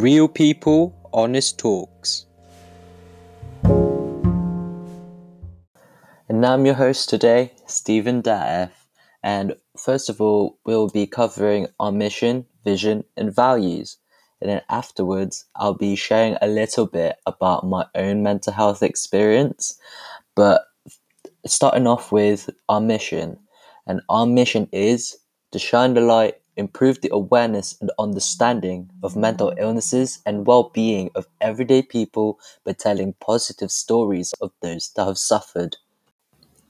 Real people, honest talks. And I'm your host today, Stevon Daef. And first of all, we'll be covering our mission, vision, and values. And then afterwards, I'll be sharing a little bit about my own mental health experience. But starting off with our mission. And our mission is to shine the light improve the awareness and understanding of mental illnesses and well-being of everyday people by telling positive stories of those that have suffered.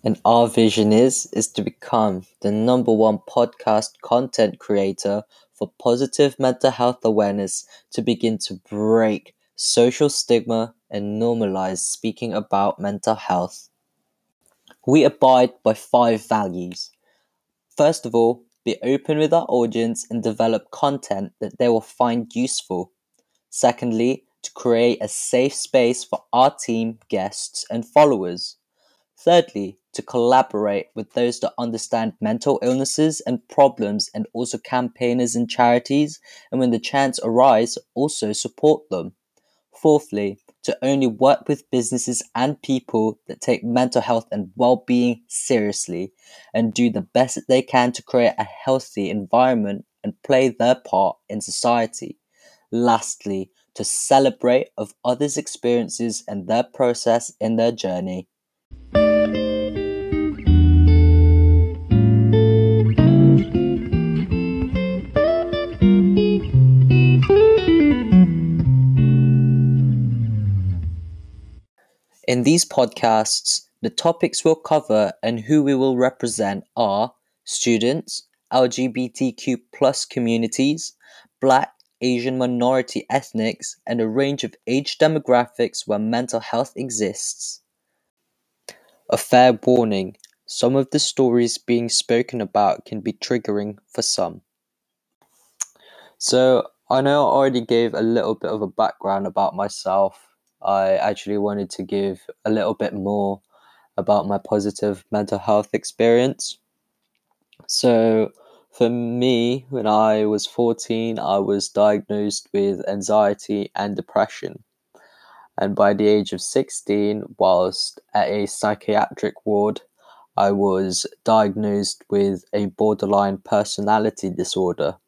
And our vision is is to become the number one podcast content creator for positive mental health awareness to begin to break social stigma and normalize speaking about mental health. We abide by five values. First of all, be open with our audience and develop content that they will find useful. Secondly, to create a safe space for our team, guests, and followers. Thirdly, to collaborate with those that understand mental illnesses and problems and also campaigners and charities, and when the chance arises, also support them. Fourthly, to only work with businesses and people that take mental health and well being seriously and do the best that they can to create a healthy environment and play their part in society. Lastly, to celebrate of others' experiences and their process in their journey. In these podcasts, the topics we'll cover and who we will represent are students, LGBTQ plus communities, black, Asian minority ethnics, and a range of age demographics where mental health exists. A fair warning some of the stories being spoken about can be triggering for some. So, I know I already gave a little bit of a background about myself I actually wanted to give a little bit more about my positive mental health experience. So, for me, when I was 14, I was diagnosed with anxiety and depression. And by the age of 16, whilst at a psychiatric ward, I was diagnosed with a borderline personality disorder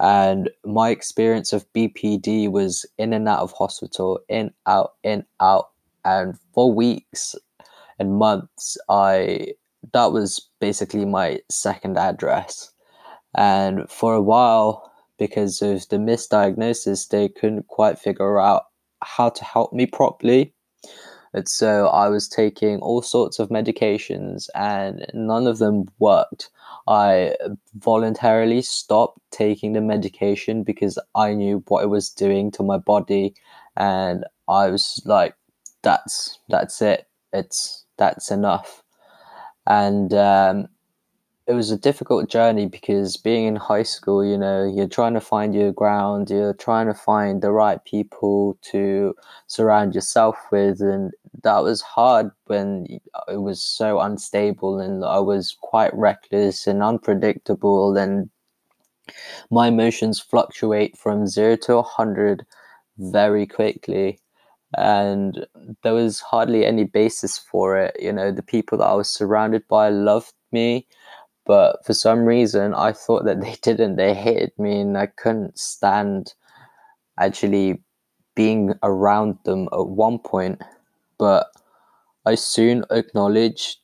and my experience of BPD was in and out of hospital, in, out, in, out. And for weeks and months, I that was basically my second address. And for a while, because of the misdiagnosis, they couldn't quite figure out how to help me properly. And so I was taking all sorts of medications and none of them worked. I voluntarily stopped taking the medication because I knew what it was doing to my body and I was like that's that's it. It's that's enough. And um, it was a difficult journey because being in high school, you know, you're trying to find your ground, you're trying to find the right people to surround yourself with, and that was hard when it was so unstable and I was quite reckless and unpredictable, and my emotions fluctuate from zero to a hundred very quickly. And there was hardly any basis for it. You know, the people that I was surrounded by loved me but for some reason I thought that they didn't. They hated me, and I couldn't stand actually being around them at one point. But I soon acknowledged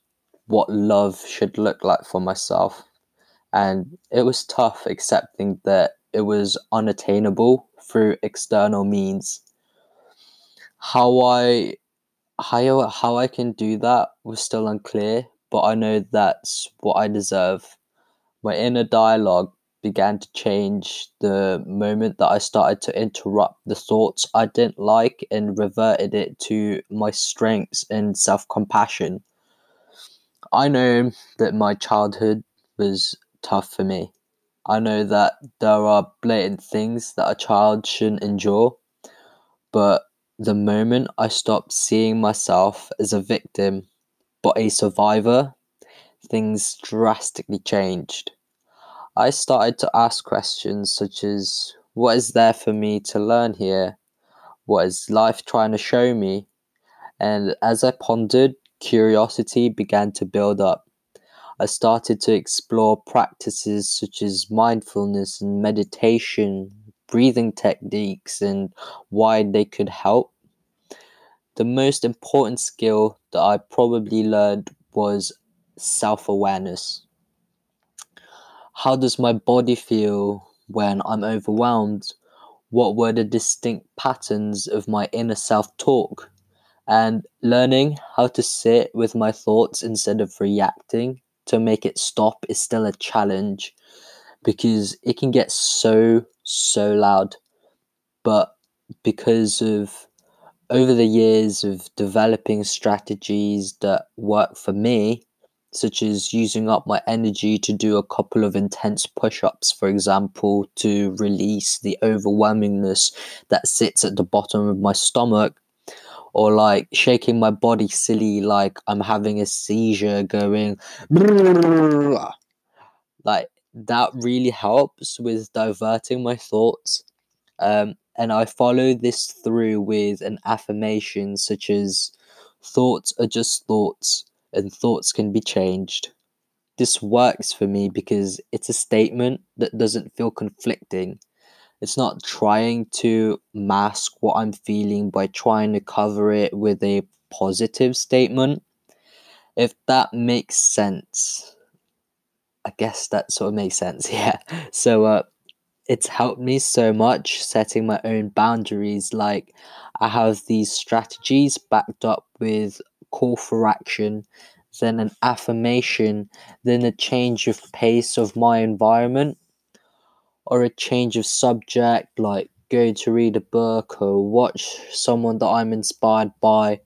what love should look like for myself, and it was tough accepting that it was unattainable through external means. How I how how I can do that was still unclear, but I know that's what I deserve. My inner dialogue began to change the moment that I started to interrupt the thoughts I didn't like and reverted it to my strengths and self compassion. I know that my childhood was tough for me. I know that there are blatant things that a child shouldn't endure, but the moment I stopped seeing myself as a victim but a survivor, things drastically changed. I started to ask questions such as What is there for me to learn here? What is life trying to show me? And as I pondered, curiosity began to build up. I started to explore practices such as mindfulness and meditation, breathing techniques, and why they could help. The most important skill that I probably learned was self awareness. How does my body feel when I'm overwhelmed? What were the distinct patterns of my inner self talk? And learning how to sit with my thoughts instead of reacting to make it stop is still a challenge because it can get so, so loud. But because of over the years of developing strategies that work for me, such as using up my energy to do a couple of intense push ups, for example, to release the overwhelmingness that sits at the bottom of my stomach, or like shaking my body silly like I'm having a seizure going like that really helps with diverting my thoughts. Um, and I follow this through with an affirmation such as thoughts are just thoughts and thoughts can be changed this works for me because it's a statement that doesn't feel conflicting it's not trying to mask what I'm feeling by trying to cover it with a positive statement. If that makes sense, I guess that sort of makes sense. Yeah. So, uh, it's helped me so much setting my own boundaries. Like, I have these strategies backed up with call for action, then an affirmation, then a change of pace of my environment or a change of subject, like go to read a book or watch someone that I'm inspired by.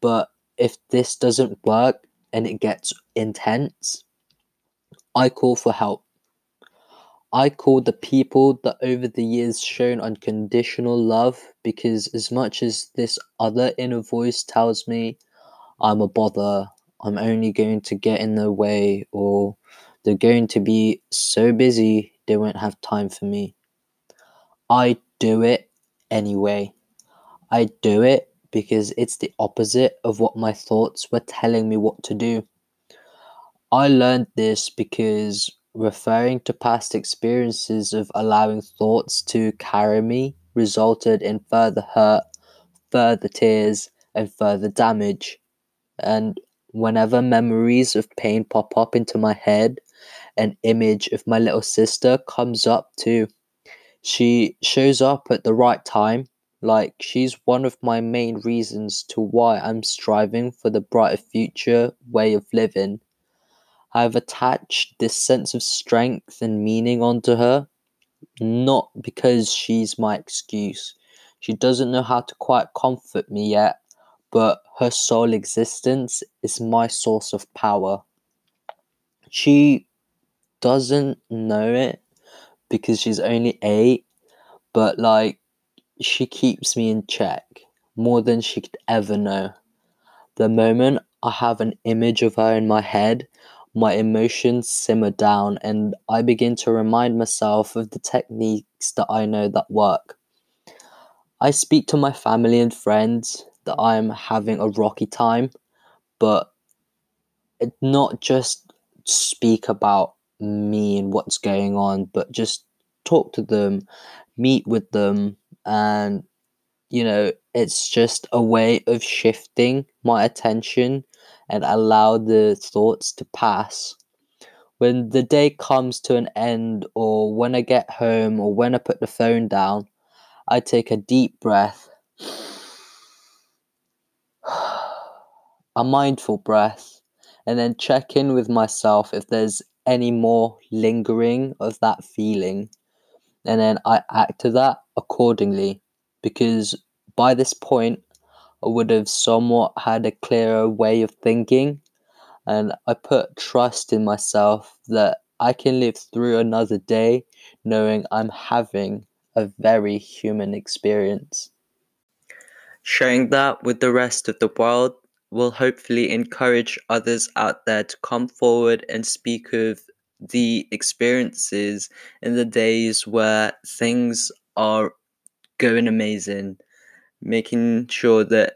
But if this doesn't work and it gets intense, I call for help. I call the people that over the years shown unconditional love because as much as this other inner voice tells me I'm a bother, I'm only going to get in their way, or they're going to be so busy they won't have time for me. I do it anyway. I do it because it's the opposite of what my thoughts were telling me what to do. I learned this because referring to past experiences of allowing thoughts to carry me resulted in further hurt, further tears, and further damage. And whenever memories of pain pop up into my head, an image of my little sister comes up too. She shows up at the right time. Like, she's one of my main reasons to why I'm striving for the brighter future way of living. I've attached this sense of strength and meaning onto her, not because she's my excuse. She doesn't know how to quite comfort me yet, but her sole existence is my source of power. She doesn't know it because she's only eight, but like she keeps me in check more than she could ever know. The moment I have an image of her in my head, my emotions simmer down and I begin to remind myself of the techniques that I know that work. I speak to my family and friends that I'm having a rocky time, but not just speak about me and what's going on, but just talk to them, meet with them, and you know, it's just a way of shifting my attention and allow the thoughts to pass. When the day comes to an end, or when I get home, or when I put the phone down, I take a deep breath, a mindful breath, and then check in with myself if there's any more lingering of that feeling. And then I act to that accordingly because by this point, I would have somewhat had a clearer way of thinking. And I put trust in myself that I can live through another day knowing I'm having a very human experience. Sharing that with the rest of the world will hopefully encourage others out there to come forward and speak of the experiences in the days where things are going amazing, making sure that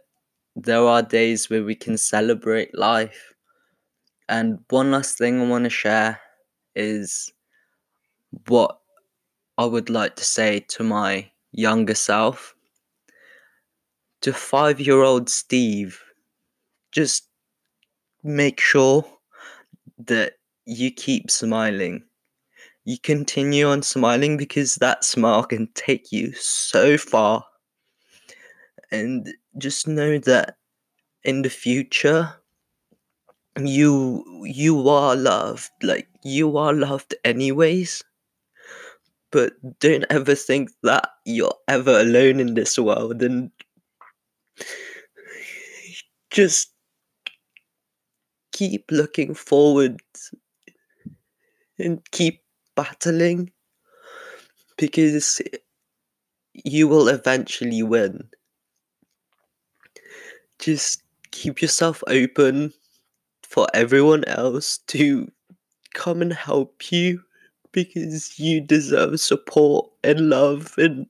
there are days where we can celebrate life. And one last thing I want to share is what I would like to say to my younger self. To five year old Steve, just make sure that you keep smiling. You continue on smiling because that smile can take you so far. And just know that in the future, you you are loved like you are loved anyways but don't ever think that you're ever alone in this world and just keep looking forward and keep battling because you will eventually win. Just keep yourself open for everyone else to come and help you because you deserve support and love and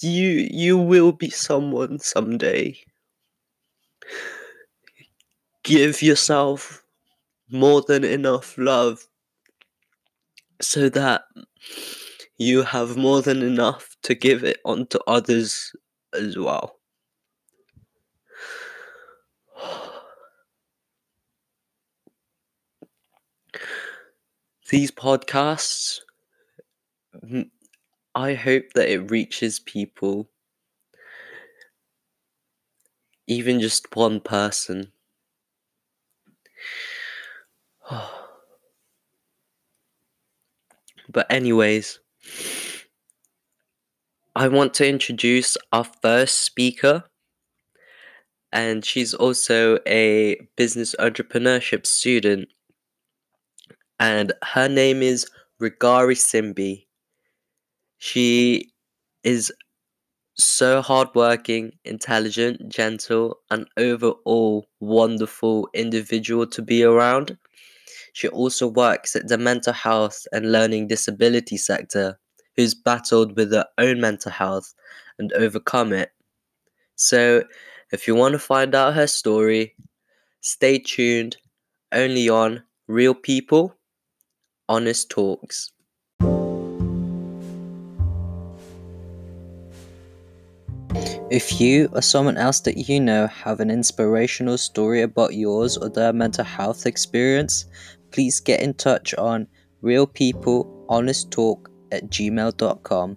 you you will be someone someday give yourself more than enough love so that you have more than enough to give it on to others as well these podcasts, I hope that it reaches people, even just one person. but, anyways, I want to introduce our first speaker. And she's also a business entrepreneurship student and her name is Rigari Simbi. She is so hardworking, intelligent, gentle, and overall wonderful individual to be around. She also works at the mental health and learning disability sector, who's battled with her own mental health and overcome it. So, if you want to find out her story, stay tuned only on Real People Honest Talks. If you or someone else that you know have an inspirational story about yours or their mental health experience, please get in touch on realpeoplehonesttalk at gmail.com.